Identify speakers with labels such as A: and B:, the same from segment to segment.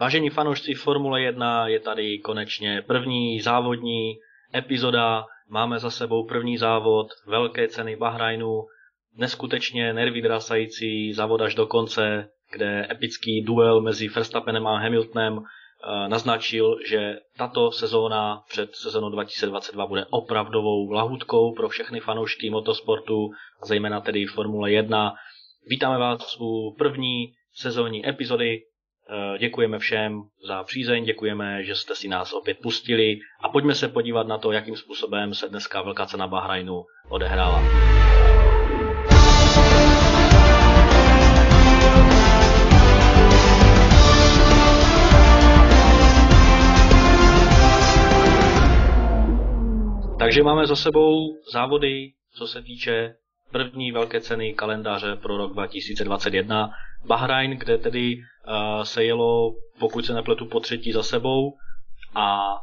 A: Vážení fanoušci Formule 1, je tady konečně první závodní epizoda. Máme za sebou první závod, velké ceny Bahrajnu, neskutečně nervy drasající závod až do konce, kde epický duel mezi Verstappenem a Hamiltonem eh, naznačil, že tato sezóna před sezónou 2022 bude opravdovou lahutkou pro všechny fanoušky motosportu, zejména tedy Formule 1. Vítáme vás u první sezónní epizody děkujeme všem za přízeň, děkujeme, že jste si nás opět pustili a pojďme se podívat na to, jakým způsobem se dneska Velká cena Bahrajnu odehrála. Takže máme za sebou závody, co se týče první velké ceny kalendáře pro rok 2021. Bahrajn, kde tedy se jelo, pokud se nepletu, po třetí za sebou. A uh,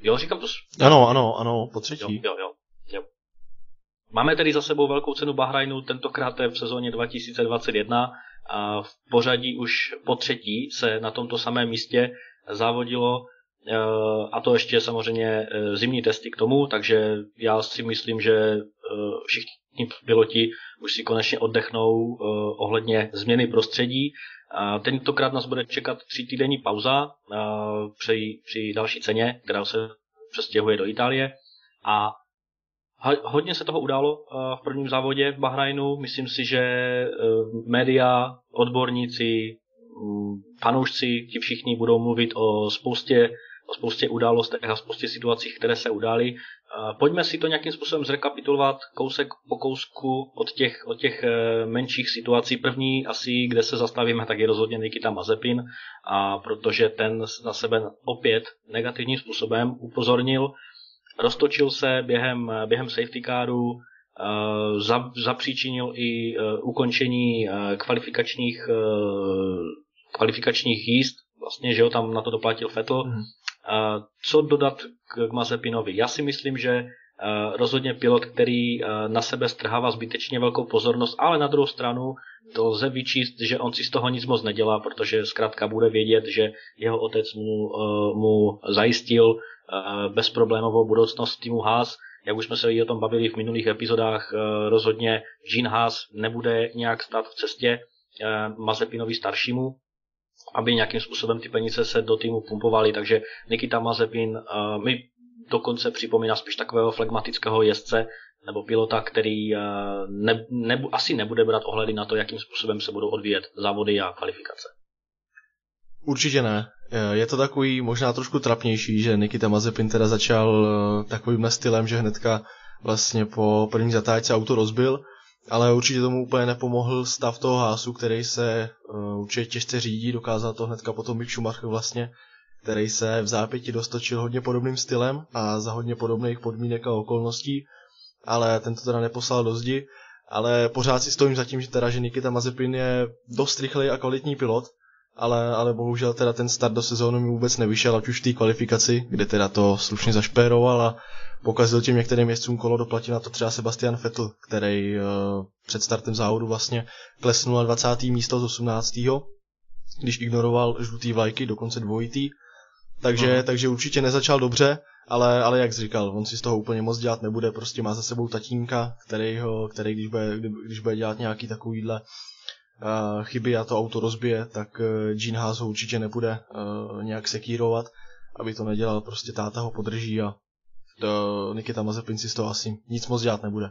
A: jo, říkám to...
B: Ano, ano, ano, po třetí.
A: Jo, jo, jo, jo. Máme tedy za sebou velkou cenu Bahrajnu, tentokrát je v sezóně 2021. A v pořadí už po třetí se na tomto samém místě závodilo uh, a to ještě samozřejmě zimní testy k tomu, takže já si myslím, že všichni piloti už si konečně oddechnou ohledně změny prostředí. Tentokrát nás bude čekat tři týdenní pauza při, při další ceně, která se přestěhuje do Itálie. A hodně se toho událo v prvním závodě v Bahrajnu. Myslím si, že uh, média, odborníci, um, fanoušci, ti všichni budou mluvit o spoustě o spoustě událostech a spoustě situacích, které se udály. Pojďme si to nějakým způsobem zrekapitulovat kousek po kousku od těch, od těch eh, menších situací. První asi, kde se zastavíme, tak je rozhodně Nikita Mazepin, a protože ten na sebe opět negativním způsobem upozornil, roztočil se během, během safety caru, eh, zapříčinil i eh, ukončení kvalifikačních, kvalifikačních jízd, vlastně, že jo, tam na to doplatil Vettel, mm. Co dodat k Mazepinovi? Já si myslím, že rozhodně pilot, který na sebe strhává zbytečně velkou pozornost, ale na druhou stranu to lze vyčíst, že on si z toho nic moc nedělá, protože zkrátka bude vědět, že jeho otec mu, mu zajistil bezproblémovou budoucnost týmu Haas. Jak už jsme se o tom bavili v minulých epizodách, rozhodně Jean Haas nebude nějak stát v cestě Mazepinovi staršímu, aby nějakým způsobem ty peníze se do týmu pumpovaly, takže Nikita Mazepin uh, mi dokonce připomíná spíš takového flegmatického jezdce nebo pilota, který uh, ne, ne, asi nebude brát ohledy na to, jakým způsobem se budou odvíjet závody a kvalifikace.
B: Určitě ne. Je to takový možná trošku trapnější, že Nikita Mazepin teda začal takovým stylem, že hnedka vlastně po první zatáčce auto rozbil ale určitě tomu úplně nepomohl stav toho hásu, který se uh, určitě těžce řídí, dokázal to hnedka potom Mick Schumacher vlastně, který se v zápěti dostočil hodně podobným stylem a za hodně podobných podmínek a okolností, ale ten to teda neposlal do zdi, ale pořád si stojím za tím, že teda, že Nikita Mazepin je dost rychlej a kvalitní pilot, ale, ale bohužel teda ten start do sezónu mi vůbec nevyšel, ať už v té kvalifikaci, kde teda to slušně zašpéroval a pokazil tím některým jezdcům kolo, doplatil na to třeba Sebastian Vettel, který uh, před startem závodu vlastně klesnul na 20. místo z 18. když ignoroval žlutý vlajky, dokonce dvojitý. Takže, uh-huh. takže určitě nezačal dobře, ale, ale jak jsi říkal, on si z toho úplně moc dělat nebude, prostě má za sebou tatínka, který, ho, který když, bude, když bude dělat nějaký takovýhle uh, chyby a to auto rozbije, tak uh, Gene Haas ho určitě nebude uh, nějak sekírovat, aby to nedělal, prostě táta ho podrží a to Nikita Mazepin si z toho asi nic moc dělat nebude.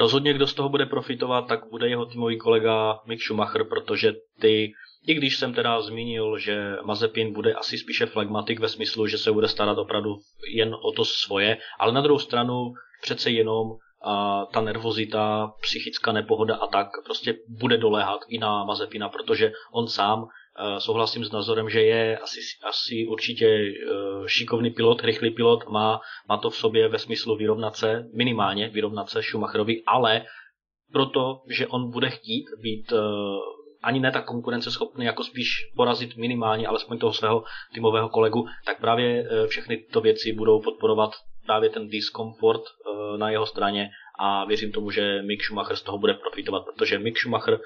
A: Rozhodně, kdo z toho bude profitovat, tak bude jeho týmový kolega Mick Schumacher, protože ty, i když jsem teda zmínil, že Mazepin bude asi spíše flagmatik ve smyslu, že se bude starat opravdu jen o to svoje, ale na druhou stranu přece jenom a ta nervozita, psychická nepohoda a tak prostě bude doléhat i na Mazepina, protože on sám souhlasím s názorem, že je asi, asi určitě e, šikovný pilot, rychlý pilot, má, má to v sobě ve smyslu vyrovnat se, minimálně vyrovnat se Schumacherovi, ale proto, že on bude chtít být e, ani ne tak konkurenceschopný, jako spíš porazit minimálně alespoň toho svého týmového kolegu, tak právě všechny tyto věci budou podporovat právě ten diskomfort na jeho straně a věřím tomu, že Mick Schumacher z toho bude profitovat, protože Mick Schumacher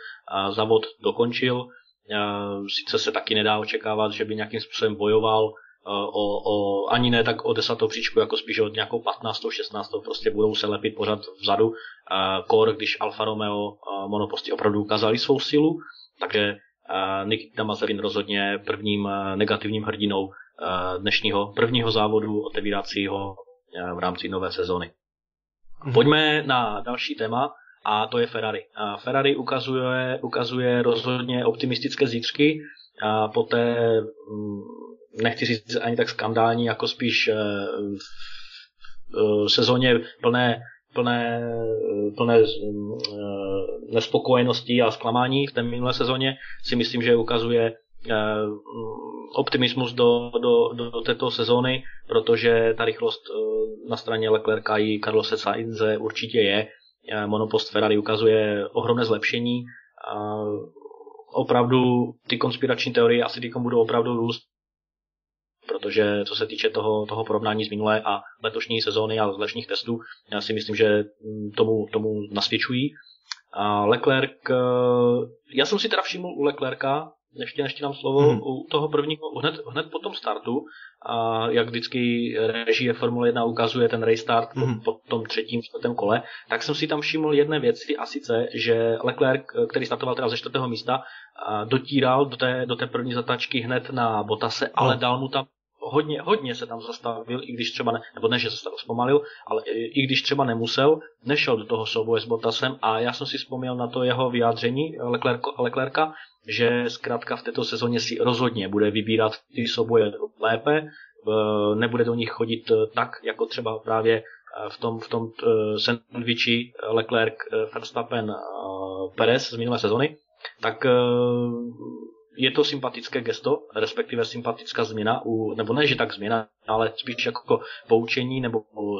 A: závod dokončil, sice se taky nedá očekávat, že by nějakým způsobem bojoval o, o, ani ne tak o desátou příčku, jako spíš o nějakou 15. 16. prostě budou se lepit pořád vzadu. Kor, když Alfa Romeo monoposty opravdu ukázali svou silu, takže Nikita Mazerin rozhodně prvním negativním hrdinou dnešního prvního závodu otevíracího v rámci nové sezony. Mhm. Pojďme na další téma a to je Ferrari. Ferrari ukazuje, ukazuje rozhodně optimistické zítřky a poté mm, nechci říct ani tak skandální, jako spíš eh, v sezóně plné plné, plné eh, nespokojenosti a zklamání v té minulé sezóně si myslím, že ukazuje eh, optimismus do, do, do této sezóny, protože ta rychlost na straně Leclerca i Carlose Sainze určitě je. Monopost Ferrari ukazuje ohromné zlepšení. Opravdu ty konspirační teorie asi teď budou opravdu růst protože co se týče toho, toho porovnání z minulé a letošní sezóny a letošních testů, já si myslím, že tomu, tomu nasvědčují. A Leclerc, eh, já jsem si teda všiml u Leclerca, ještě než nám slovo, hmm. u toho prvního, hned, hned po tom startu, a jak vždycky režie Formule 1 ukazuje ten restart hmm. po, po tom třetím, čtvrtém kole, tak jsem si tam všiml jedné věci a sice, že Leclerc, který startoval teda ze čtvrtého místa, dotíral do té, do té první zatačky hned na Botase, ale hmm. dal mu tam hodně, hodně se tam zastavil, i když třeba, ne, nebo ne, že se zpomalil, ale i, i když třeba nemusel, nešel do toho souboje s Bottasem a já jsem si vzpomněl na to jeho vyjádření Leclerca, že zkrátka v této sezóně si rozhodně bude vybírat ty souboje lépe, nebude do nich chodit tak, jako třeba právě v tom, v tom eh, sandwichi Leclerc, eh, Verstappen, Perez z minulé sezony, tak eh, je to sympatické gesto, respektive sympatická změna, u, nebo ne, že tak změna, ale spíš jako poučení nebo uh,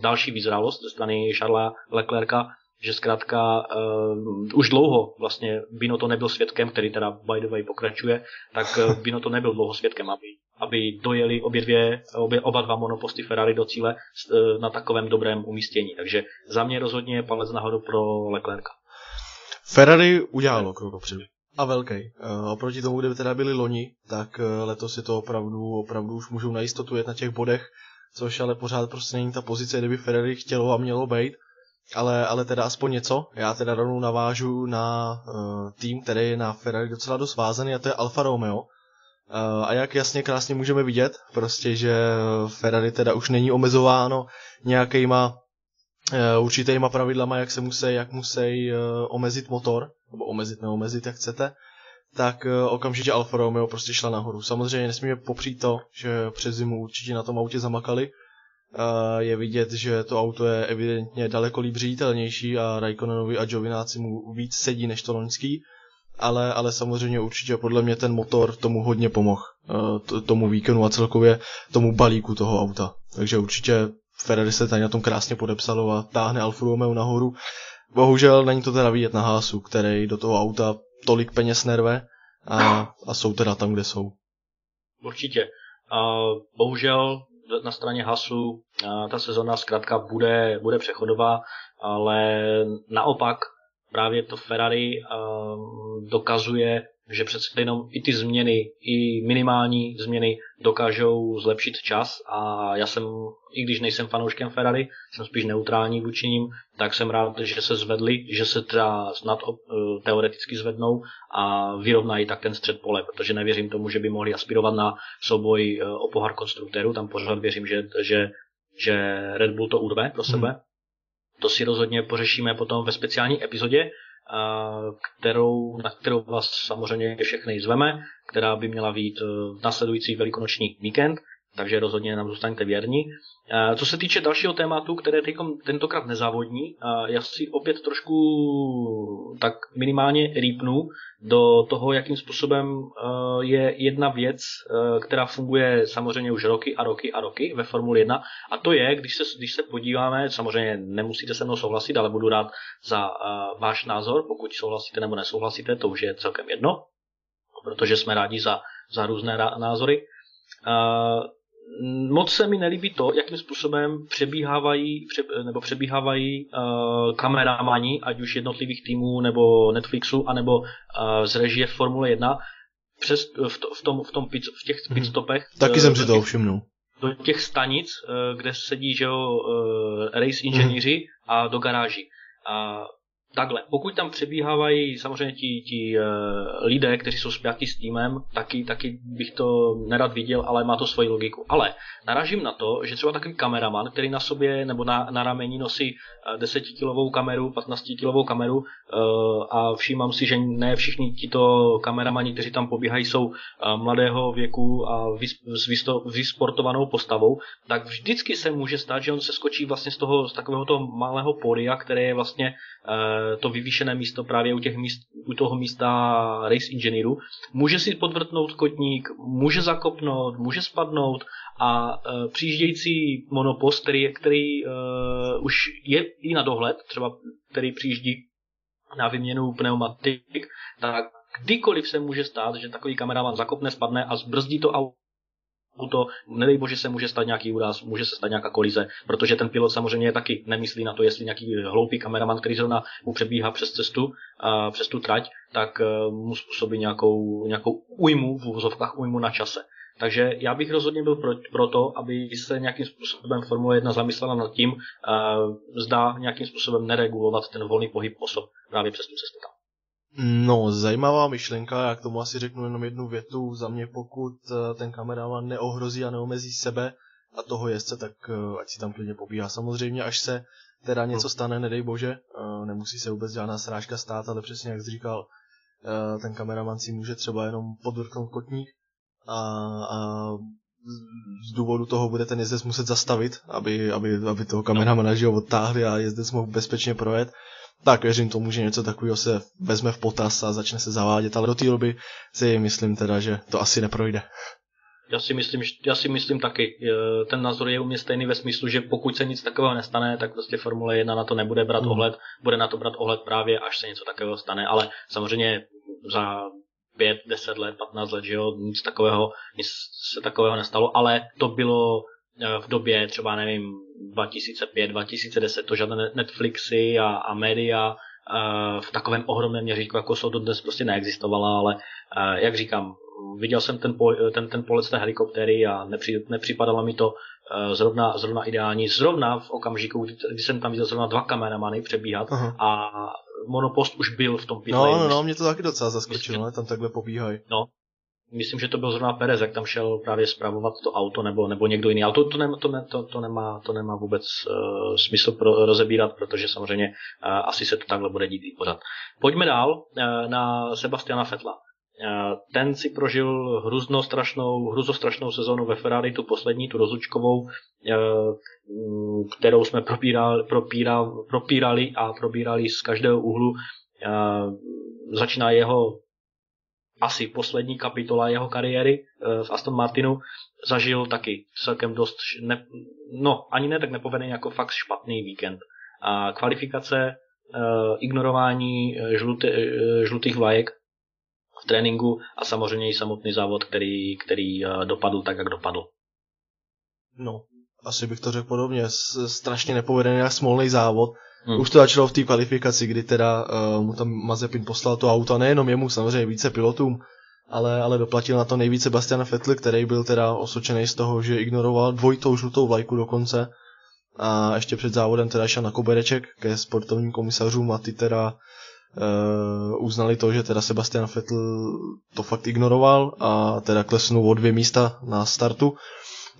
A: další vyzrálost ze strany Charlesa Leclerca, že zkrátka uh, už dlouho vlastně Bino to nebyl svědkem, který teda by the way pokračuje, tak uh, Bino to nebyl dlouho svědkem, aby, aby dojeli obě dvě, obě, oba dva monoposty Ferrari do cíle uh, na takovém dobrém umístění. Takže za mě rozhodně palec nahoru pro Leclerca.
B: Ferrari udělalo krok dopředu a velký. Uh, oproti tomu, kdyby teda byli loni, tak uh, letos je to opravdu, opravdu už můžou na jistotu jet na těch bodech, což ale pořád prostě není ta pozice, kdyby Ferrari chtělo a mělo být. Ale, ale teda aspoň něco. Já teda rovnou navážu na uh, tým, který je na Ferrari docela dost vázaný a to je Alfa Romeo. Uh, a jak jasně krásně můžeme vidět, prostě, že Ferrari teda už není omezováno nějakýma určitýma pravidlama, jak se musí, jak musí uh, omezit motor, nebo omezit, neomezit, jak chcete, tak uh, okamžitě Alfa Romeo prostě šla nahoru. Samozřejmě nesmíme popřít to, že přes zimu určitě na tom autě zamakali. Je vidět, že to auto je evidentně daleko líp ředitelnější a Raikkonenovi a Giovinazzi mu víc sedí než to loňský, ale, ale samozřejmě určitě podle mě ten motor tomu hodně pomohl, tomu výkonu a celkově tomu balíku toho auta. Takže určitě Ferrari se tady na tom krásně podepsalo a táhne Alfa Romeo nahoru. Bohužel není to teda vidět na Hásu, který do toho auta tolik peněz nerve a, a jsou teda tam, kde jsou.
A: Určitě. A bohužel na straně Hasu ta sezona zkrátka bude, bude přechodová, ale naopak právě to Ferrari dokazuje že přece jenom i ty změny, i minimální změny dokážou zlepšit čas a já jsem, i když nejsem fanouškem Ferrari, jsem spíš neutrální vůči ním, tak jsem rád, že se zvedli, že se třeba snad eh, teoreticky zvednou a vyrovnají tak ten střed pole, protože nevěřím tomu, že by mohli aspirovat na souboj eh, o pohár konstruktérů, tam pořád věřím, že, že, že Red Bull to urve pro sebe. Hmm. To si rozhodně pořešíme potom ve speciální epizodě, kterou, na kterou vás samozřejmě všechny zveme, která by měla být v nasledující velikonoční víkend, takže rozhodně nám zůstaňte věrní. Co se týče dalšího tématu, které tentokrát nezávodní, já si opět trošku tak minimálně rýpnu do toho, jakým způsobem je jedna věc, která funguje samozřejmě už roky a roky a roky ve Formuli 1, a to je, když se, když se podíváme, samozřejmě nemusíte se mnou souhlasit, ale budu rád za váš názor, pokud souhlasíte nebo nesouhlasíte, to už je celkem jedno, protože jsme rádi za, za různé názory moc se mi nelíbí to, jakým způsobem přebíhávají, pře, nebo přebíhávají uh, kameramani, ať už jednotlivých týmů, nebo Netflixu, anebo uh, z režie Formule 1, přes, v, to, v, tom, v, tom pit, v těch mhm. pitstopech.
B: Hmm. Taky jsem si toho všimnul.
A: Do těch stanic, kde sedí, že jo, race inženýři hmm. a do garáží. A Takhle, pokud tam přebíhávají samozřejmě ti, ti uh, lidé, kteří jsou spjatí s týmem, taky, taky bych to nerad viděl, ale má to svoji logiku. Ale naražím na to, že třeba takový kameraman, který na sobě nebo na, na rameni nosí 10-kilovou kameru, 15-kilovou kameru uh, a všímám si, že ne všichni tito kameramani, kteří tam pobíhají, jsou mladého věku a vys, s vysportovanou postavou, tak vždycky se může stát, že on se skočí vlastně z toho z takového toho malého poria, které je vlastně to vyvýšené místo právě u, těch míst, u toho místa race inženýru. Může si podvrtnout kotník, může zakopnout, může spadnout a uh, přijíždějící monopost, který, který uh, už je i na dohled, třeba který přijíždí na vyměnu pneumatik, tak kdykoliv se může stát, že takový kameraman zakopne, spadne a zbrzdí to auto, nedej bože se může stát nějaký úraz, může se stát nějaká kolize, protože ten pilot samozřejmě taky nemyslí na to, jestli nějaký hloupý kameraman, který zrovna mu přebíhá přes cestu, a přes tu trať, tak uh, mu způsobí nějakou, nějakou újmu, v uvozovkách újmu na čase. Takže já bych rozhodně byl pro, pro to, aby se nějakým způsobem Formule 1 zamyslela nad tím, uh, zda nějakým způsobem neregulovat ten volný pohyb osob právě přes tu cestu tam.
B: No, zajímavá myšlenka, já k tomu asi řeknu jenom jednu větu. Za mě pokud eh, ten kameraman neohrozí a neomezí sebe a toho jezdce, tak eh, ať si tam klidně pobíhá. Samozřejmě, až se teda něco stane, nedej bože, nemusí se vůbec žádná srážka stát, ale přesně jak jsi říkal, ten kameraman si může třeba jenom podvrknout kotník a, a z důvodu toho bude ten jezdec muset zastavit, aby, aby, aby toho kameramana ho odtáhli a jezdec mohl bezpečně projet. Tak věřím tomu, že něco takového se vezme v potaz a začne se zavádět, ale do té doby si myslím teda, že to asi neprojde.
A: Já si, myslím, já si myslím taky, ten názor je u mě stejný ve smyslu, že pokud se nic takového nestane, tak prostě Formule 1 na to nebude brát mm. ohled, bude na to brát ohled právě, až se něco takového stane, ale samozřejmě za 5, 10 let, 15 let, že jo, nic takového, nic se takového nestalo, ale to bylo eh, v době třeba, nevím, 2005, 2010, to žádné Netflixy a, a média eh, v takovém ohromném měřítku, jako jsou to dnes, prostě neexistovala, ale eh, jak říkám, viděl jsem ten, ten, ten polet z té helikoptéry a nepři, nepřipadalo mi to zrovna, zrovna ideální. Zrovna v okamžiku, kdy, kdy jsem tam viděl zrovna dva kameramany přebíhat Aha. a monopost už byl v tom
B: pitlane. No, no, no, mě to taky docela zaskočilo, ne? Tam takhle pobíhají.
A: No, myslím, že to byl zrovna Perez, jak tam šel právě zpravovat to auto nebo, nebo někdo jiný. Ale to, to, ne, to, to, to, nemá, to nemá vůbec uh, smysl pro, rozebírat, protože samozřejmě uh, asi se to takhle bude dít i pořád. Pojďme dál uh, na Sebastiana Fetla. Uh, ten si prožil hruzno strašnou, hruzostrašnou sezónu ve Ferrari, tu poslední, tu rozlučkovou, uh, kterou jsme propírali, propírali, propírali a probírali z každého úhlu. Začíná jeho asi poslední kapitola jeho kariéry e, v Aston Martinu. Zažil taky celkem dost, ne, no ani ne tak nepovedený jako fakt špatný víkend. A kvalifikace, e, ignorování e, žluty, žlutých vlajek v tréninku a samozřejmě i samotný závod, který, který dopadl tak, jak dopadl.
B: No, asi bych to řekl podobně, strašně nepovedený a smolný závod. Hmm. Už to začalo v té kvalifikaci, kdy teda uh, mu tam Mazepin poslal to auto, a nejenom jemu, samozřejmě více pilotům, ale, ale doplatil na to nejvíce Bastian Vettel, který byl teda osočený z toho, že ignoroval dvojitou žlutou vlajku dokonce. A ještě před závodem teda šel na kobereček ke sportovním komisařům a ty teda uh, uznali to, že teda Sebastian Vettel to fakt ignoroval a teda klesnul o dvě místa na startu.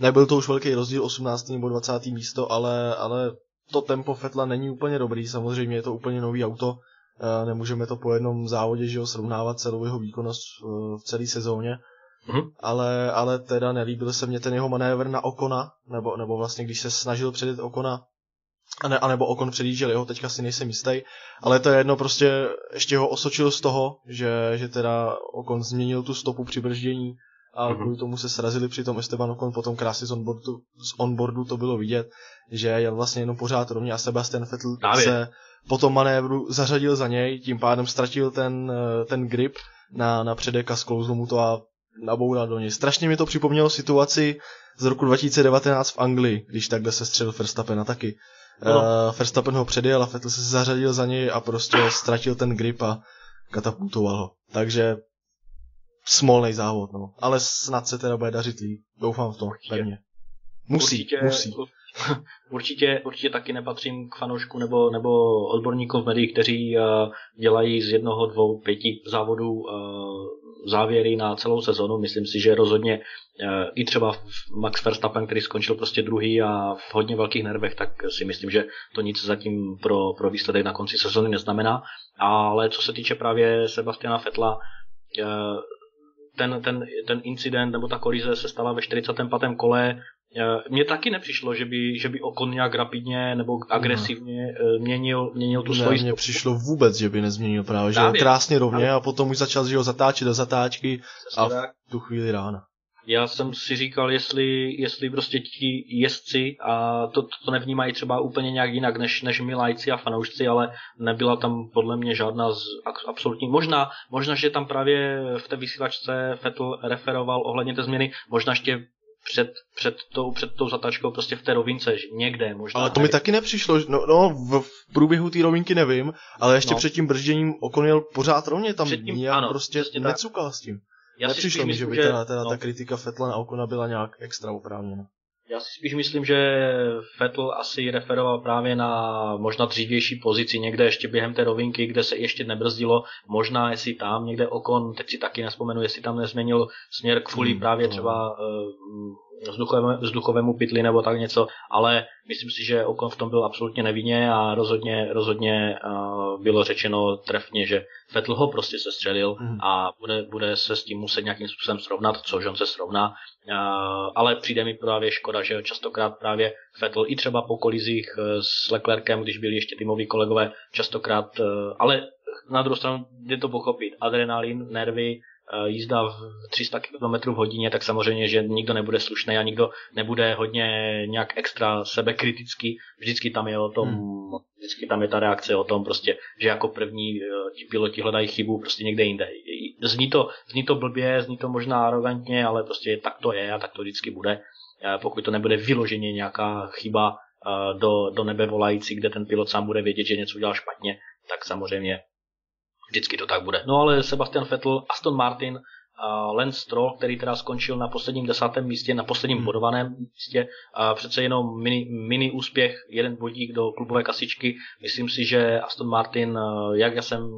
B: Nebyl to už velký rozdíl, 18. nebo 20. místo, ale, ale to tempo Fetla není úplně dobrý, samozřejmě je to úplně nový auto, eh, nemůžeme to po jednom závodě že ho, srovnávat celou jeho výkonnost eh, v celé sezóně, mm-hmm. ale, ale teda nelíbil se mně ten jeho manévr na Okona, nebo, nebo vlastně když se snažil předjet Okona, a ne, anebo Okon předjížděl jeho, teďka si nejsem jistý, ale to je jedno, prostě ještě ho osočil z toho, že, že teda Okon změnil tu stopu při brždění, a mm-hmm. kvůli tomu se srazili při tom Esteban Ocon potom krásně z onboardu, z onboardu to bylo vidět, že jel vlastně jenom pořád rovně a Sebastian Vettel Právě. se po tom manévru zařadil za něj, tím pádem ztratil ten, eh, ten grip na, na předek a sklouzl mu to a naboural do něj. Strašně mi to připomnělo situaci z roku 2019 v Anglii, když takhle se střelil Verstappena taky. No. Uh, Verstappen ho předjel a Vettel se zařadil za něj a prostě ztratil ten grip a katapultoval ho. Takže smolný závod, no. Ale snad se teda bude dařit líp. Doufám v tom, určitě. pevně. Musí, určitě, musí.
A: Určitě, určitě taky nepatřím k fanoušku nebo, nebo odborníkům v médiích, kteří uh, dělají z jednoho, dvou, pěti závodů uh, závěry na celou sezonu. Myslím si, že rozhodně uh, i třeba Max Verstappen, který skončil prostě druhý a v hodně velkých nervech, tak si myslím, že to nic zatím pro, pro výsledek na konci sezony neznamená. Ale co se týče právě Sebastiana Fetla, ten, ten, ten incident nebo ta kolize se stala ve 45. kole, mně taky nepřišlo, že by, že by Okon nějak rapidně nebo agresivně no. měnil, měnil tu svoji
B: Mně přišlo vůbec, že by nezměnil právě, že právě, krásně rovně právě. a potom už začal že ho zatáčet do zatáčky a v tu chvíli rána.
A: Já jsem si říkal, jestli, jestli prostě ti jezdci a to, to nevnímají třeba úplně nějak jinak než, než my lajci a fanoušci, ale nebyla tam podle mě žádná z absolutní. Možná, možná, že tam právě v té vysílačce Fettel referoval ohledně té změny, možná ještě před, před, tou, před tou zatačkou prostě v té rovince, někde možná.
B: Ale to mi taky nepřišlo, no, no v, v průběhu té rovinky nevím, ale ještě no. před tím bržděním Okon jel pořád rovně, tam předtím, nějak ano, prostě necukal s tím. Já Nepřišlo mi, že by teda, teda no. ta kritika Fetla na Okona byla nějak extra oprávněna.
A: Já si spíš myslím, že Vettel asi referoval právě na možná dřívější pozici někde ještě během té rovinky, kde se ještě nebrzdilo. Možná jestli tam někde Okon, teď si taky nespomenu, jestli tam nezměnil směr kvůli hmm, právě třeba uh, vzduchovému, vzduchovému pytli nebo tak něco, ale myslím si, že Okon v tom byl absolutně nevinně a rozhodně, rozhodně uh, bylo řečeno trefně, že Vettel ho prostě sestřelil mm. a bude, bude se s tím muset nějakým způsobem srovnat, což on se srovná. Uh, ale přijde mi právě škoda, že častokrát právě Vettel i třeba po kolizích e, s Leclerkem, když byli ještě týmoví kolegové, častokrát, uh, ale na druhou stranu jde to pochopit. Adrenalin, nervy, Eh, jízda v 300 km v hodině, tak samozřejmě, že nikdo nebude slušný a nikdo nebude hodně nějak extra sebekritický. Vždycky tam je o tom, hmm. vždycky tam je ta reakce o tom prostě, že jako první eh, ti piloti hledají chybu prostě někde jinde. Zní to, zní to blbě, zní to možná arrogantně, ale prostě tak to je a tak to vždycky bude. Eh, pokud to nebude vyloženě nějaká chyba do, do nebe volající, kde ten pilot sám bude vědět, že něco udělal špatně, tak samozřejmě Vždycky to tak bude. No ale Sebastian Vettel, Aston Martin, uh, Lance Stroll, který teda skončil na posledním desátém místě, na posledním hmm. bodovaném místě, a přece jenom mini, mini úspěch, jeden bodík do klubové kasičky. Myslím si, že Aston Martin, uh, jak já jsem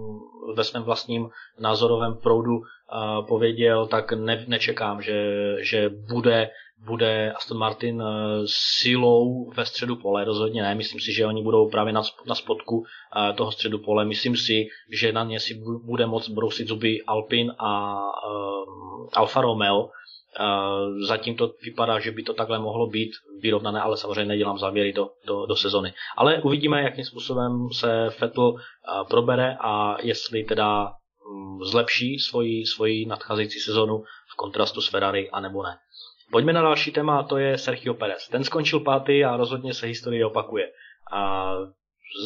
A: ve svém vlastním názorovém proudu uh, pověděl, tak ne, nečekám, že, že bude bude Aston Martin eh, silou ve středu pole, rozhodně ne. Myslím si, že oni budou právě na, spodku eh, toho středu pole. Myslím si, že na ně si bude moc brousit zuby Alpin a uh, Alfa Romeo. Zatím to vypadá, že by to takhle mohlo být vyrovnané, ale samozřejmě nedělám závěry do, do, do sezony. Ale uvidíme, jakým způsobem se Vettel probere a jestli teda um, zlepší svoji, svoji nadcházející sezonu v kontrastu s Ferrari, anebo ne. Pojďme na další téma, a to je Sergio Perez. Ten skončil pátý a rozhodně se historie opakuje. A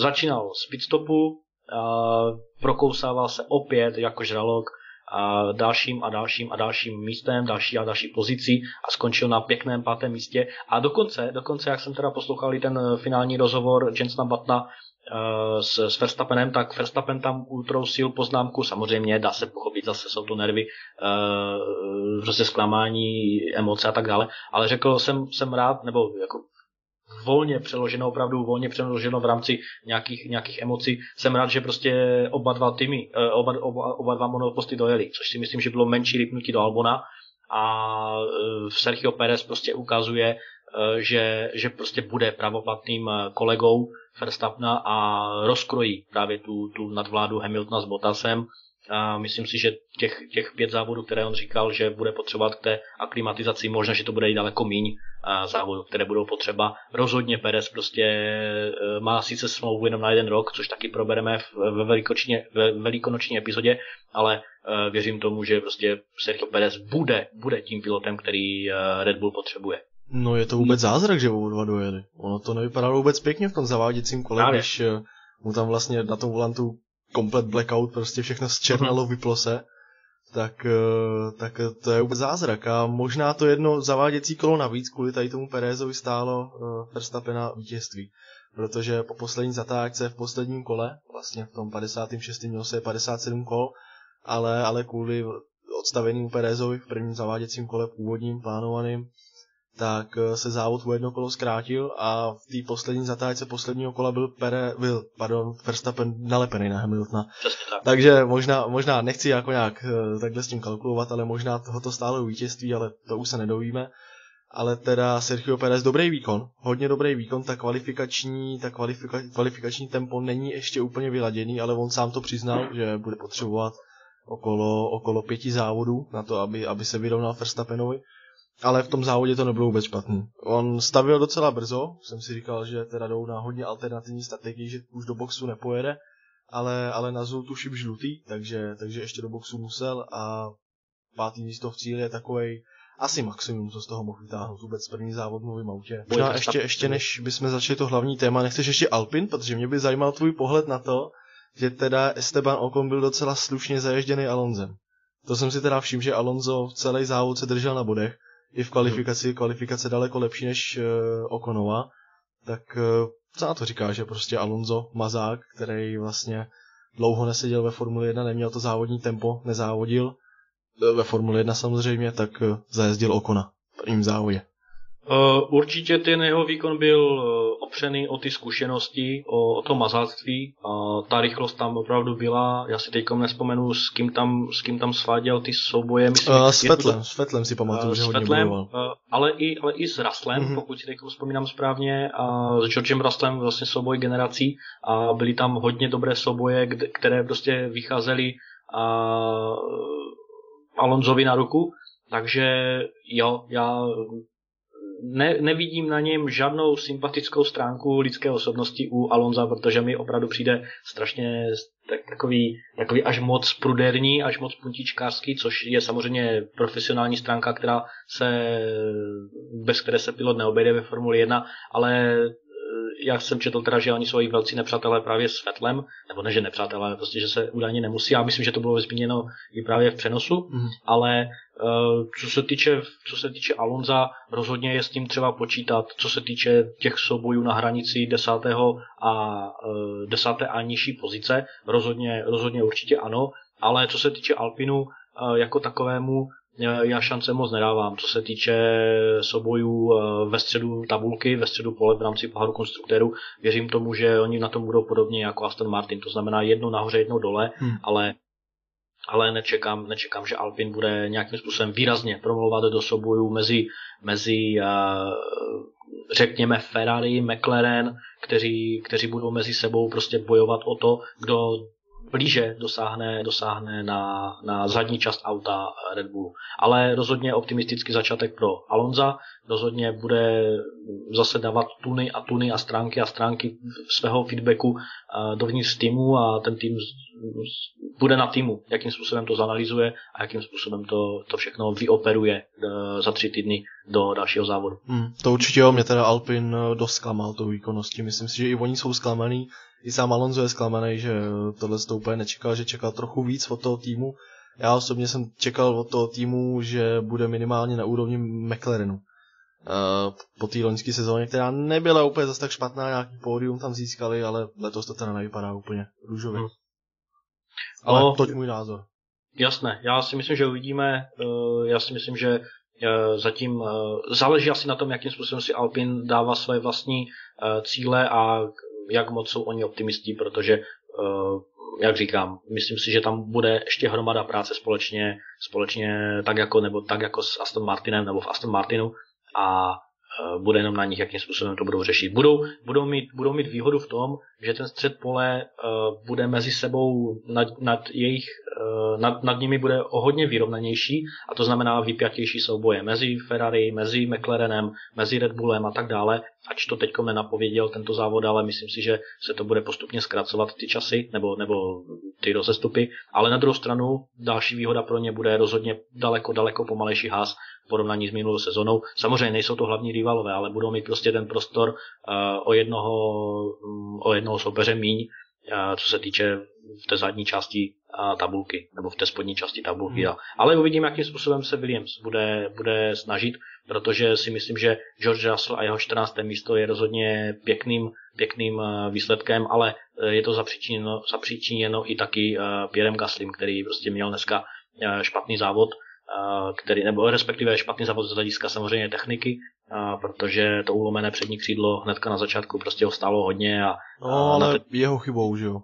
A: začínal z pitstopu, a prokousával se opět jako žralok a dalším a dalším a dalším místem, další a další pozicí a skončil na pěkném pátém místě. A dokonce, dokonce jak jsem teda poslouchal i ten finální rozhovor Jensna Batna s, s Verstappenem, tak Verstappen tam utrousil poznámku, samozřejmě dá se pochopit, zase jsou to nervy, uh, prostě zklamání, emoce a tak dále, ale řekl jsem, jsem rád, nebo jako volně přeloženo, opravdu volně přeloženo v rámci nějakých, nějakých emocí. Jsem rád, že prostě oba dva týmy, eh, oba, oba, oba dva monoposty dojeli, což si myslím, že bylo menší rypnutí do Albona a Sergio Perez prostě ukazuje, že, že prostě bude pravoplatným kolegou Verstappena a rozkrojí právě tu, tu nadvládu Hamiltona s Bottasem. A myslím si, že těch, těch pět závodů, které on říkal, že bude potřebovat k té aklimatizaci, možná, že to bude i daleko míň závodů, které budou potřeba. Rozhodně Perez prostě má sice smlouvu jenom na jeden rok, což taky probereme ve, velikonoční, ve velikonoční epizodě, ale věřím tomu, že prostě Sergio Perez bude, bude tím pilotem, který Red Bull potřebuje.
B: No je to vůbec zázrak, že oba dva dojeli. Ono to nevypadalo vůbec pěkně v tom zaváděcím kole, Právě. když eh, mu tam vlastně na tom volantu komplet blackout, prostě všechno zčernalo, uh-huh. vyplo se. Tak, eh, tak to je vůbec zázrak. A možná to jedno zaváděcí kolo navíc kvůli tady tomu Perezovi stálo uh, Verstappena vítězství. Protože po poslední zatáčce v posledním kole, vlastně v tom 56. mělo se 57 kol, ale, ale kvůli odstavenému Perezovi v prvním zaváděcím kole původním plánovaným, tak eh, se závod o jedno kolo zkrátil a v té poslední zatáčce posledního kola byl, Pere, byl pardon, Verstappen nalepený na Hamiltona.
A: tak.
B: Takže možná, možná nechci jako nějak eh, takhle s tím kalkulovat, ale možná tohoto stálo vítězství, ale to už se nedovíme. Ale teda Sergio Perez dobrý výkon, hodně dobrý výkon, ta kvalifikační, ta kvalifika, kvalifikační tempo není ještě úplně vyladěný, ale on sám to přiznal, že bude potřebovat okolo, okolo pěti závodů na to, aby, aby se vyrovnal Verstappenovi ale v tom závodě to nebylo vůbec špatný. On stavil docela brzo, jsem si říkal, že teda jdou na hodně alternativní strategii, že už do boxu nepojede, ale, ale nazul tuším žlutý, takže, takže ještě do boxu musel a pátý místo v cíli je takovej asi maximum, co z toho mohl vytáhnout vůbec první závod v novém autě. Možná ještě, ještě než bychom začali to hlavní téma, nechceš ještě Alpin, protože mě by zajímal tvůj pohled na to, že teda Esteban Ocon byl docela slušně zaježděný Alonzem. To jsem si teda všiml, že Alonso celý závod se držel na bodech, i v kvalifikaci, kvalifikace daleko lepší než uh, Okonova, tak uh, co na to říká, že prostě Alonso, mazák, který vlastně dlouho neseděl ve Formuli 1, neměl to závodní tempo, nezávodil, eh, ve Formuli 1 samozřejmě, tak zajezdil Okona v prvním závodě.
A: Uh, určitě ten jeho výkon byl opřený o ty zkušenosti, o, o to mazáctví. A ta rychlost tam opravdu byla. Já si teď nespomenu, s kým tam, s kým tam sváděl ty souboje.
B: Myslím, uh, s Fetlem, to, s Fetlem si pamatuju, uh, že hodně Fetlem, uh,
A: ale, i, ale i s Raslem, mm-hmm. pokud si teď vzpomínám správně, a s Georgem Raslem vlastně souboj generací a byly tam hodně dobré souboje, které prostě vycházely a, Alonzovi na ruku. Takže jo, já ne, nevidím na něm žádnou sympatickou stránku lidské osobnosti u Alonza, protože mi opravdu přijde strašně tak, takový, takový až moc pruderní, až moc puntičkářský, což je samozřejmě profesionální stránka, která se, bez které se pilot neobejde ve Formuli 1, ale já jsem četl teda, že oni jsou velcí nepřátelé právě s Fetlem, nebo ne, že nepřátelé, ale prostě, že se údajně nemusí. Já myslím, že to bylo zmíněno i právě v přenosu, mm. ale uh, co se týče, co se týče Alonza, rozhodně je s tím třeba počítat, co se týče těch soubojů na hranici desátého a uh, desáté a nižší pozice, rozhodně, rozhodně určitě ano, ale co se týče Alpinu, uh, jako takovému, já šance moc nedávám. Co se týče soubojů eh, ve středu tabulky, ve středu pole v rámci poháru konstruktérů, věřím tomu, že oni na tom budou podobně jako Aston Martin. To znamená jedno nahoře, jedno dole, hmm. ale ale nečekám, nečekám, že Alpin bude nějakým způsobem výrazně promlouvat do soubojů mezi, mezi uh, řekněme Ferrari, McLaren, kteří, kteří budou mezi sebou prostě bojovat o to, kdo blíže dosáhne, dosáhne na, na zadní část auta Red Bullu. Ale rozhodně optimistický začátek pro Alonza, rozhodně bude zase dávat tuny a tuny a stránky a stránky svého feedbacku eh, dovnitř týmu a ten tým bude na týmu, jakým způsobem to zanalizuje a jakým způsobem to, to všechno vyoperuje eh, za tři týdny do dalšího závodu.
B: Hmm, to určitě jo, mě teda Alpin eh, dost zklamal tou výkonností. Myslím si, že i oni jsou zklamaný i sám Alonso je zklamaný, že tohle to úplně nečekal, že čekal trochu víc od toho týmu. Já osobně jsem čekal od toho týmu, že bude minimálně na úrovni McLarenu. Uh, po té loňské sezóně, která nebyla úplně zase tak špatná, nějaký pódium tam získali, ale letos to teda nevypadá úplně růžově. Hmm. Ale no, toť můj názor.
A: Jasné, já si myslím, že uvidíme, uh, já si myslím, že uh, zatím záleží asi na tom, jakým způsobem si Alpin dává své vlastní cíle a jak moc jsou oni optimistí, protože jak říkám, myslím si, že tam bude ještě hromada práce společně, společně tak jako, nebo tak jako s Aston Martinem nebo v Aston Martinu a uh, bude jenom na nich, jakým způsobem to budou řešit. Budou, budou, mít, budou mít výhodu v tom, že ten střed pole uh, bude mezi sebou nad, nad jejich Eh, nad, nad nimi bude o hodně vyrovnanější a to znamená vypjatější souboje mezi Ferrari, mezi McLarenem, mezi Red Bullem a tak dále. Ač to teďko nenapověděl tento závod, ale myslím si, že se to bude postupně zkracovat ty časy nebo, nebo ty rozestupy. Ale na druhou stranu další výhoda pro ně bude rozhodně daleko, daleko pomalejší ház v porovnání s minulou sezónou. Samozřejmě nejsou to hlavní rivalové, ale budou mít prostě ten prostor uh, o jednoho, um, o jednoho soupeře míň, uh, co se týče v té zadní části tabulky, nebo v té spodní části tabulky. Hmm. Ale uvidím, jakým způsobem se Williams bude, bude snažit, protože si myslím, že George Russell a jeho 14. místo je rozhodně pěkným, pěkným eh, výsledkem, ale eh, je to zapříčiněno, zapříčiněno i taky uh, Pierrem Gaslym, který prostě měl dneska špatný závod, který, nebo respektive špatný závod z hlediska samozřejmě techniky, protože to ulomené přední křídlo hnedka na začátku prostě ho stálo hodně. A,
B: no, ale te... jeho chybou, že jo?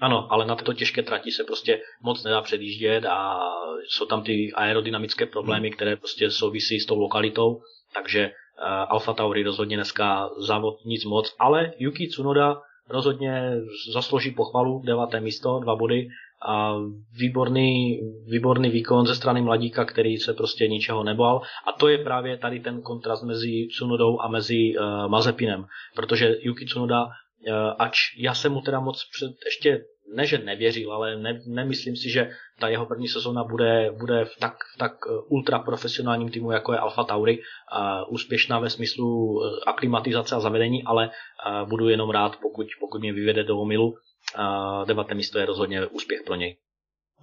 A: Ano, ale na této těžké trati se prostě moc nedá předjíždět a jsou tam ty aerodynamické problémy, které prostě souvisí s tou lokalitou, takže uh, Alfa Tauri rozhodně dneska závod nic moc, ale Yuki Tsunoda rozhodně zaslouží pochvalu, deváté místo, dva body a výborný, výborný výkon ze strany mladíka, který se prostě ničeho nebal a to je právě tady ten kontrast mezi Tsunodou a mezi uh, Mazepinem, protože Yuki Tsunoda ač já jsem mu teda moc před, ještě ne, že nevěřil, ale ne, nemyslím si, že ta jeho první sezóna bude, bude v tak, tak eh, ultra profesionálním týmu, jako je Alfa Tauri, uh, úspěšná ve smyslu aklimatizace a zavedení, ale budu jenom rád, pokud, pokud mě vyvede do omilu. Uh, deváté místo je rozhodně úspěch pro něj.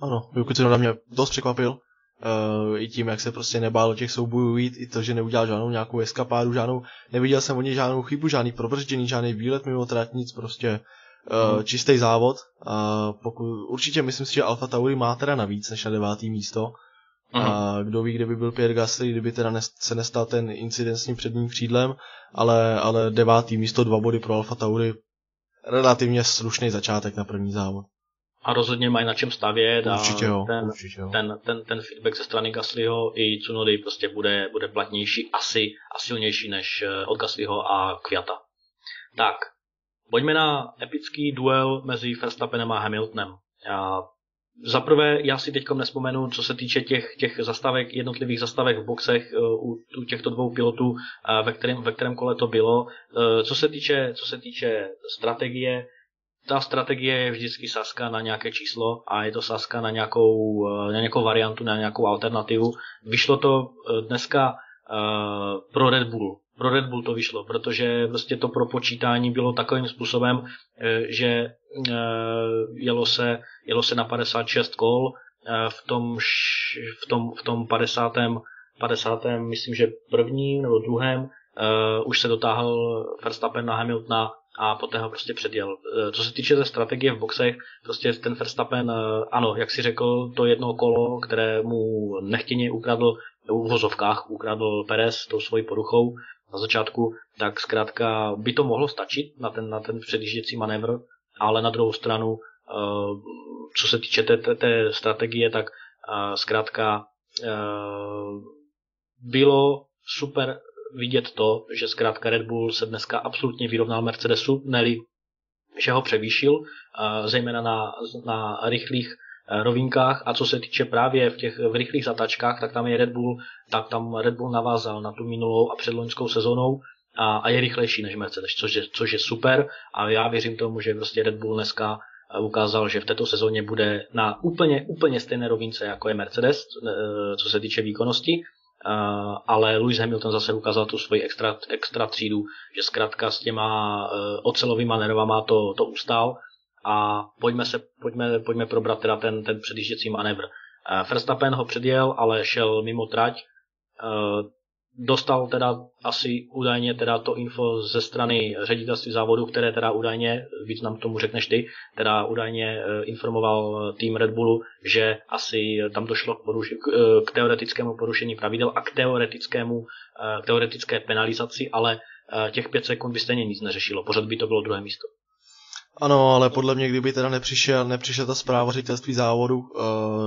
B: Ano, Jukic na mě dost překvapil. Uh, I tím, jak se prostě nebál těch soubojů jít, i to, že neudělal žádnou nějakou eskapádu, žádnou, neviděl jsem o něj žádnou chybu, žádný probrždění, žádný výlet mimo trať, nic, prostě uh, čistý závod. A pokud, určitě myslím si, že Alfa Tauri má teda navíc než na devátý místo. A kdo ví, kde by byl Pierre Gasly, kdyby teda se nestal ten incident s tím předním křídlem, ale, ale devátý místo, dva body pro Alfa Tauri, relativně slušný začátek na první závod.
A: A rozhodně mají na čem stavět
B: určitě jo,
A: ten,
B: určitě jo.
A: Ten, ten, ten feedback ze strany Gaslyho i Tsunody prostě bude, bude platnější asi a silnější než eh, od Gaslyho a Kviata. Tak, Pojďme na epický duel mezi Verstappenem a Hamiltonem. Já, za prvé, já si teď nespomenu, co se týče těch, těch zastavek, jednotlivých zastavek v boxech uh, u, u těchto dvou pilotů, uh, ve, kterém, ve kterém kole to bylo. Co, se týče, co se týče strategie, ta strategie je vždycky saska na nějaké číslo a je to saska na nějakou, na nějakou variantu, na nějakou alternativu. Vyšlo to dneska uh, pro Red Bull pro Red Bull to vyšlo, protože prostě to propočítání bylo takovým způsobem, eh, že eh, jelo se, jelo se na 56 kol, eh, v tom, v tom, v tom 50. 50. myslím, že prvním nebo druhém už se dotáhl Verstappen na Hamiltona a poté ho prostě předjel. Co se týče té strategie v boxech, prostě ten Verstappen, ano, jak si řekl, to jedno kolo, které mu nechtěně ukradl, v uvozovkách ukradl Perez tou svojí poruchou, na začátku, tak zkrátka by to mohlo stačit na ten, na ten předjížděcí manévr, ale na druhou stranu, eh, co se týče té, té, té strategie, tak zkrátka bylo super vidět to, že zkrátka Red Bull se dneska absolutně vyrovnal Mercedesu, neli že ho převýšil, zejména na, na rychlých Eh, rovinkách. A co se týče právě v těch v rychlých zatačkách, tak tam je Red Bull, tak tam Red Bull navázal na tu minulou a předloňskou sezónou a, a je rychlejší než Mercedes, což je, což je super. A já věřím tomu, že prostě Red Bull dneska eh, ukázal, že v této sezóně bude na úplně, úplně stejné rovince, jako je Mercedes, eh, co se týče výkonnosti, ale Lewis Hamilton zase ukázal tu svoji extra, extra třídu, že zkrátka s těma ocelovými nervama to, to ustál a pojďme, se, pojďme, pojďme probrat teda ten, ten předjížděcí manévr. Eh, Verstappen ho předjel, ale šel mimo trať. Dostal teda asi údajně teda to info ze strany ředitelství závodu, které teda údajně, víc nám tomu řekneš ty, teda údajně eh, informoval tým Red Bullu, že asi tam došlo k, poruši, k teoretickému porušení pravidel a k teoretickému, k teoretické penalizaci, ale těch pět sekund by stejně nic neřešilo, pořád by to bylo druhé místo.
B: Ano, ale podle mě, kdyby teda nepřišel, nepřišel ta zpráva ředitelství závodu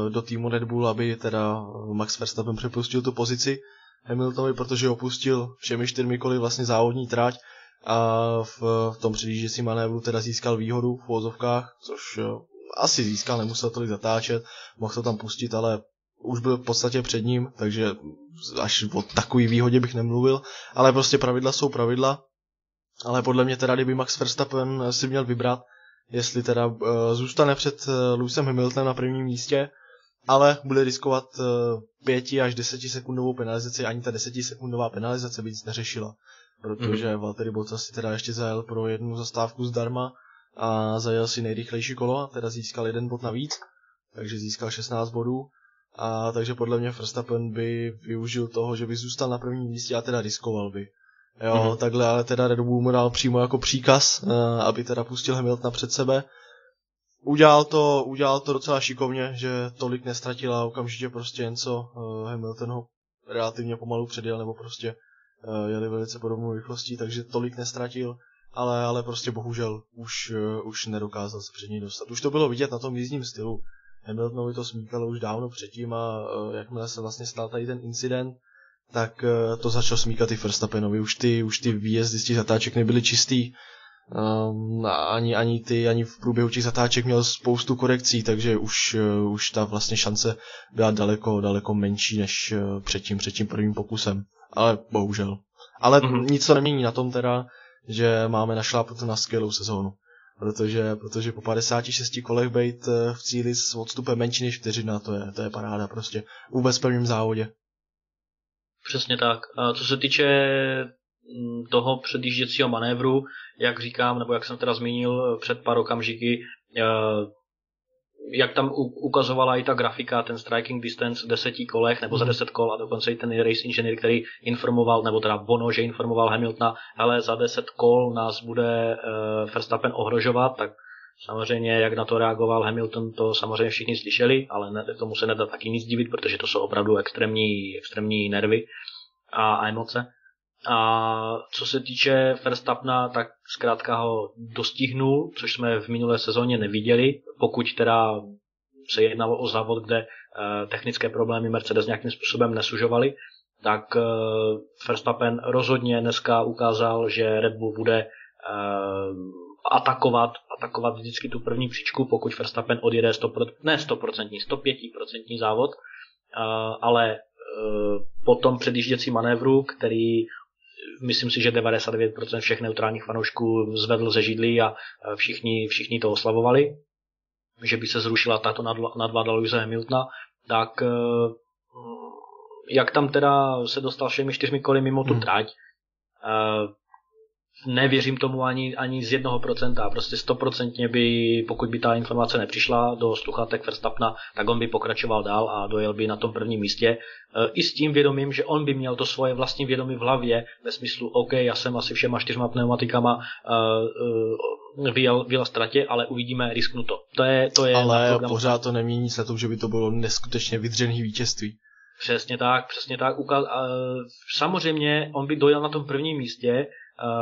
B: do týmu Red Bull, aby teda Max Verstappen přepustil tu pozici Hamiltonovi, protože opustil všemi čtyřmi koly vlastně závodní trať a v, v tom předjížděcím manévru teda získal výhodu v vozovkách, což uh, asi získal, nemusel tolik zatáčet, mohl to tam pustit, ale už byl v podstatě před ním, takže až o takový výhodě bych nemluvil, ale prostě pravidla jsou pravidla. Ale podle mě teda, kdyby Max Verstappen si měl vybrat, jestli teda uh, zůstane před Lewisem Hamiltonem na prvním místě, ale bude riskovat uh, pěti až deseti sekundovou penalizaci, ani ta desetisekundová penalizace by nic neřešila, protože mm. Valtteri Bottas si teda ještě zajel pro jednu zastávku zdarma a zajel si nejrychlejší kolo, a teda získal jeden bod navíc, takže získal 16 bodů. A takže podle mě Verstappen by využil toho, že by zůstal na prvním místě a teda riskoval by. Jo, mm-hmm. takhle, ale teda Red Bull mu dal přímo jako příkaz, uh, aby teda pustil Hamiltona před sebe. Udělal to, udělal to docela šikovně, že tolik nestratila okamžitě prostě jen co uh, Hamilton ho relativně pomalu předjel, nebo prostě uh, jeli velice podobnou rychlostí, takže tolik nestratil, ale, ale prostě bohužel už, uh, už nedokázal se před ní dostat. Už to bylo vidět na tom jízdním stylu, Hamiltonovi to smíkalo už dávno předtím a uh, jakmile se vlastně stal tady ten incident, tak uh, to začal smíkat i Verstappenovi. Už ty, už ty výjezdy z těch zatáček nebyly čistý, um, ani, ani ty, ani v průběhu těch zatáček měl spoustu korekcí, takže už, uh, už ta vlastně šance byla daleko, daleko menší než uh, před tím, před tím prvním pokusem. Ale bohužel. Ale mm-hmm. nic to nemění na tom teda, že máme našlápnuto na skvělou sezónu protože, protože po 56 kolech být eh, v cíli s odstupem menší než vteřina, to je, to je paráda prostě. Vůbec v prvním závodě.
A: Přesně tak. A co se týče toho předjížděcího manévru, jak říkám, nebo jak jsem teda zmínil před pár okamžiky, eh, jak tam ukazovala i ta grafika, ten striking distance v deseti kolech, nebo za mhm. deset kol a dokonce i ten race engineer, který informoval, nebo teda Bono, že informoval Hamiltona, ale za deset kol nás bude uh, Verstappen ohrožovat, tak samozřejmě jak na to reagoval Hamilton, to samozřejmě všichni slyšeli, ale ne, tomu se nedá taky nic divit, protože to jsou opravdu extrémní, extrémní nervy a, a emoce. A co se týče Verstappena, tak zkrátka ho dostihnul, což jsme v minulé sezóně neviděli, pokud teda se jednalo o závod, kde eh, technické problémy Mercedes nějakým způsobem nesužovaly, tak eh, Verstappen rozhodně dneska ukázal, že Red Bull bude eh, atakovat, atakovat vždycky tu první příčku, pokud Verstappen odjede 100%, ne 100%, 105% závod, ale po tom předjížděcí manévru, který myslím si, že 99% všech neutrálních fanoušků zvedl ze židlí a všichni, všichni to oslavovali, že by se zrušila tato nadvláda Louise Hamiltona, tak eh, jak tam teda se dostal všemi čtyřmi koly mimo tu hmm. trať, eh, nevěřím tomu ani, ani z jednoho procenta. Prostě stoprocentně by, pokud by ta informace nepřišla do sluchátek Verstappena, tak on by pokračoval dál a dojel by na tom prvním místě. E, I s tím vědomím, že on by měl to svoje vlastní vědomí v hlavě, ve smyslu, OK, já jsem asi všema čtyřma pneumatikama uh, uh, vyjel, vyjel ztratě, ale uvidíme, risknu to. To je, to je
B: ale pořád to nemění nic na tom, že by to bylo neskutečně vydřený vítězství.
A: Přesně tak, přesně tak. Samozřejmě on by dojel na tom prvním místě,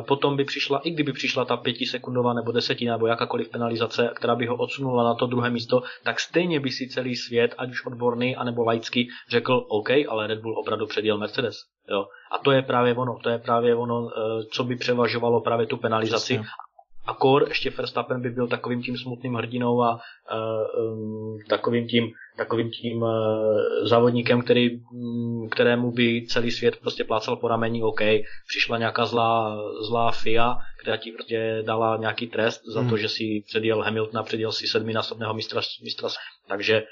A: potom by přišla, i kdyby přišla ta pětisekundová nebo desetina nebo jakákoliv penalizace, která by ho odsunula na to druhé místo, tak stejně by si celý svět, ať už odborný anebo laický, řekl OK, ale Red Bull opravdu předjel Mercedes. Jo. A to je právě ono, to je právě ono, eh, co by převažovalo právě tu penalizaci. Přesně. A kor ještě Verstappen by byl takovým tím smutným hrdinou a uh, um, takovým tím, takovým tím uh, závodníkem, který, um, kterému by celý svět prostě plácal po ramení, OK, přišla nějaká zlá, zlá FIA, která ti prostě dala nějaký trest za hmm. to, že si předjel Hamiltona, předjel si sedminásobného mistra, mistra takže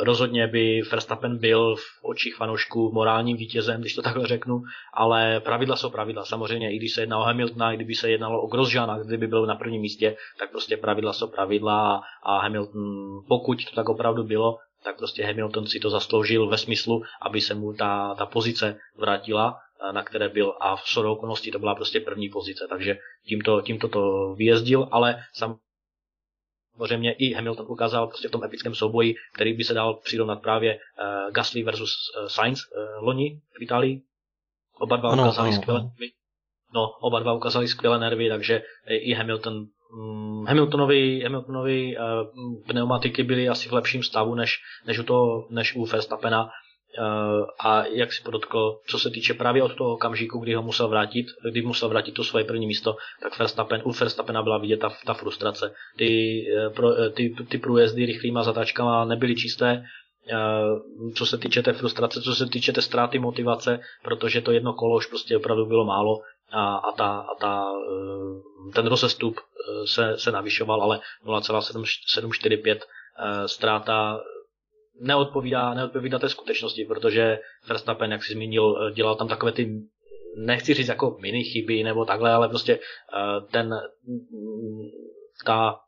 A: rozhodně by Verstappen byl v očích fanoušků morálním vítězem, když to takhle řeknu, ale pravidla jsou pravidla. Samozřejmě, i když se jedná o Hamiltona, i kdyby se jednalo o Grosjeana, kdyby byl na prvním místě, tak prostě pravidla jsou pravidla a Hamilton, pokud to tak opravdu bylo, tak prostě Hamilton si to zasloužil ve smyslu, aby se mu ta, ta pozice vrátila, na které byl a v shodou okolností to byla prostě první pozice, takže tímto, tímto to vyjezdil, ale sam, samozřejmě i Hamilton ukázal prostě v tom epickém souboji, který by se dal přirovnat právě uh, Gasly versus uh, Sainz uh, loni v Itálii. Oba dva ano, ukázali ano, skvělé nervy. No, oba dva ukázali skvělé nervy, takže i Hamilton um, Hamiltonovi, Hamiltonovi uh, pneumatiky byly asi v lepším stavu než, než, u, toho, než u Verstappena a jak si podotkl, co se týče právě od toho okamžiku, kdy ho musel vrátit, kdy musel vrátit to svoje první místo, tak Verstappen, u Verstappena byla vidět ta, ta frustrace. Ty, eh, pro, eh, ty, ty průjezdy rychlýma zatáčkama nebyly čisté, co se týče té frustrace, co se týče té ztráty motivace, protože to jedno kolo už prostě opravdu bylo málo a, a, ta, a ta, ten rozestup se, se navyšoval, ale 0,745 ztráta neodpovídá, neodpovídá té skutečnosti, protože Verstappen, jak si zmínil, eh, dělal tam takové ty nechci říct jako mini chyby nebo takhle, ale prostě eh, ten ta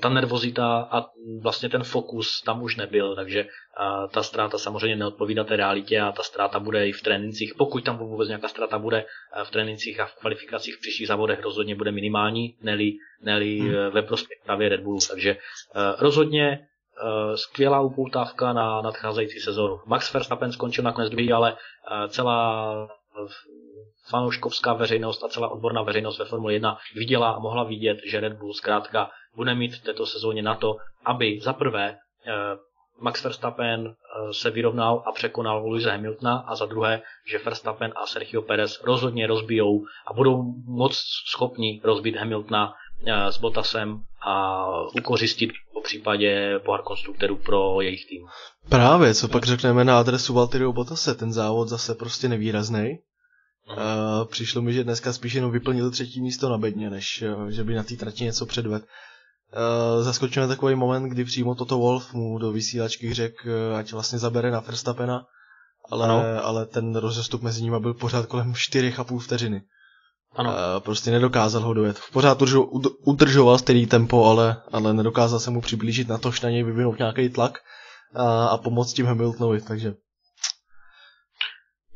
A: ta nervozita a vlastně ten fokus tam už nebyl, takže ta ztráta samozřejmě neodpovídá té realitě a ta ztráta bude i v trénincích, pokud tam vůbec nějaká ztráta bude v trénincích a v kvalifikacích v příštích závodech rozhodně bude minimální, neli, neli hmm. ve prospěch právě Red Bullu, takže rozhodně skvělá upoutávka na nadcházející sezónu. Max Verstappen skončil nakonec druhý, ale celá fanouškovská veřejnost a celá odborná veřejnost ve Formule 1 viděla a mohla vidět, že Red Bull zkrátka bude mít v této sezóně na to, aby za prvé eh, Max Verstappen eh, se vyrovnal a překonal Louise Hamiltona a za druhé, že Verstappen a Sergio Perez rozhodně rozbijou a budou moc schopni rozbít Hamiltona eh, s Bottasem a ukořistit po případě pohár konstruktorů pro jejich tým.
B: Právě, co pak řekneme na adresu Valtteri Bottase, ten závod zase prostě nevýrazný. Uh, přišlo mi, že dneska spíš jenom vyplnil třetí místo na bedně, než uh, že by na té trati něco předvedl. Uh, zaskočil mě takový moment, kdy přímo toto Wolf mu do vysílačky řekl, uh, ať vlastně zabere na Verstappena, ale, ale ten rozestup mezi nimi byl pořád kolem 4,5 vteřiny. Ano. Uh, prostě nedokázal ho dojet. Pořád udržoval stejný tempo, ale, ale nedokázal se mu přiblížit na to, že na něj vyvinout nějaký tlak a, a pomoct tím Hamiltonovi, takže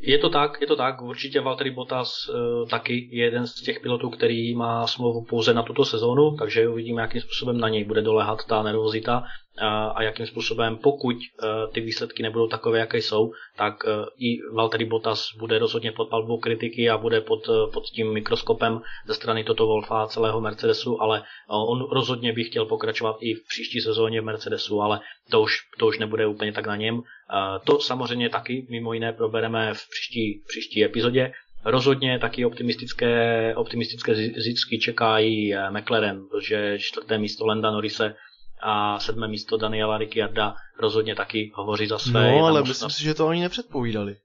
A: je to tak, je to tak. Určitě Valtteri Bottas uh, taky je jeden z těch pilotů, který má smlouvu pouze na tuto sezónu, takže uvidíme, jakým způsobem na něj bude dolehat ta nervozita a jakým způsobem, pokud e, ty výsledky nebudou takové, jaké jsou, tak e, i Valtteri Bottas bude rozhodně pod palbou kritiky a bude pod, e, pod tím mikroskopem ze strany Toto Wolfa a celého Mercedesu, ale on rozhodně by chtěl pokračovat i v příští sezóně v Mercedesu, ale to už, to už nebude úplně tak na něm. To samozřejmě taky mimo jiné probereme v příští, příští epizodě. Rozhodně taky optimistické, optimistické zítřky čekají McLaren, protože čtvrté místo Lenda Norise a sedmé místo Daniela Ricciarda rozhodně taky hovoří za své.
B: No, ale myslím si, že to oni nepředpovídali.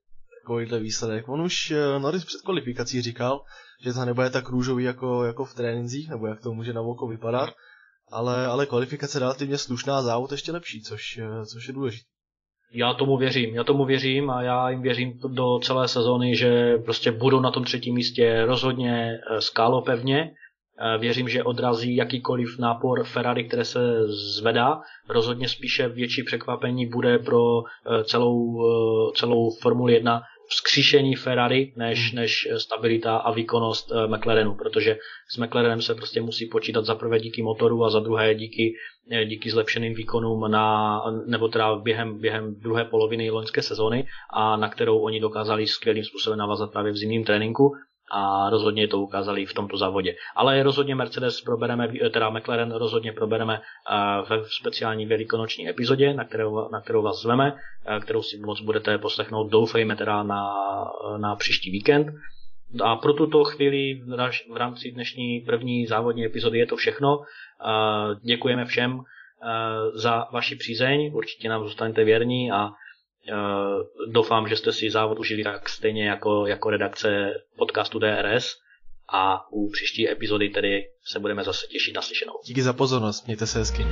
B: Takovýhle výsledek. On už eh, Norris před kvalifikací říkal, že to nebude tak růžový jako, jako v trénincích, nebo jak to může na oko vypadat, ale, ale kvalifikace relativně slušná, závod ještě lepší, což, eh, což je důležité.
A: Já tomu věřím, já tomu věřím a já jim věřím do celé sezóny, že prostě budou na tom třetím místě rozhodně eh, skálo pevně věřím, že odrazí jakýkoliv nápor Ferrari, které se zvedá. Rozhodně spíše větší překvapení bude pro eh, celou, eh, celou Formuli 1 vzkříšení Ferrari než, hmm. než stabilita a výkonnost McLarenu, protože s McLarenem se prostě musí počítat za prvé díky motoru a za druhé díky, díky zlepšeným výkonům na, nebo teda během, během druhé poloviny loňské sezóny a na kterou oni dokázali skvělým způsobem navazat právě v zimním tréninku a rozhodně to ukázali v tomto závodě. Ale rozhodně Mercedes probereme, teda McLaren rozhodně probereme eh, ve speciální velikonoční epizodě, na kterou, na kterou vás zveme, eh, kterou si moc budete poslechnout, doufejme teda na, na příští víkend. A pro tuto chvíli v rámci dnešní první závodní epizody je to všechno. Eh, děkujeme všem za vaši přízeň, určitě nám zůstanete věrní a doufám, že jste si závod užili tak stejně jako, jako redakce podcastu DRS a u příští epizody tedy se budeme zase těšit na slyšenou.
B: Díky za pozornost, mějte se hezky.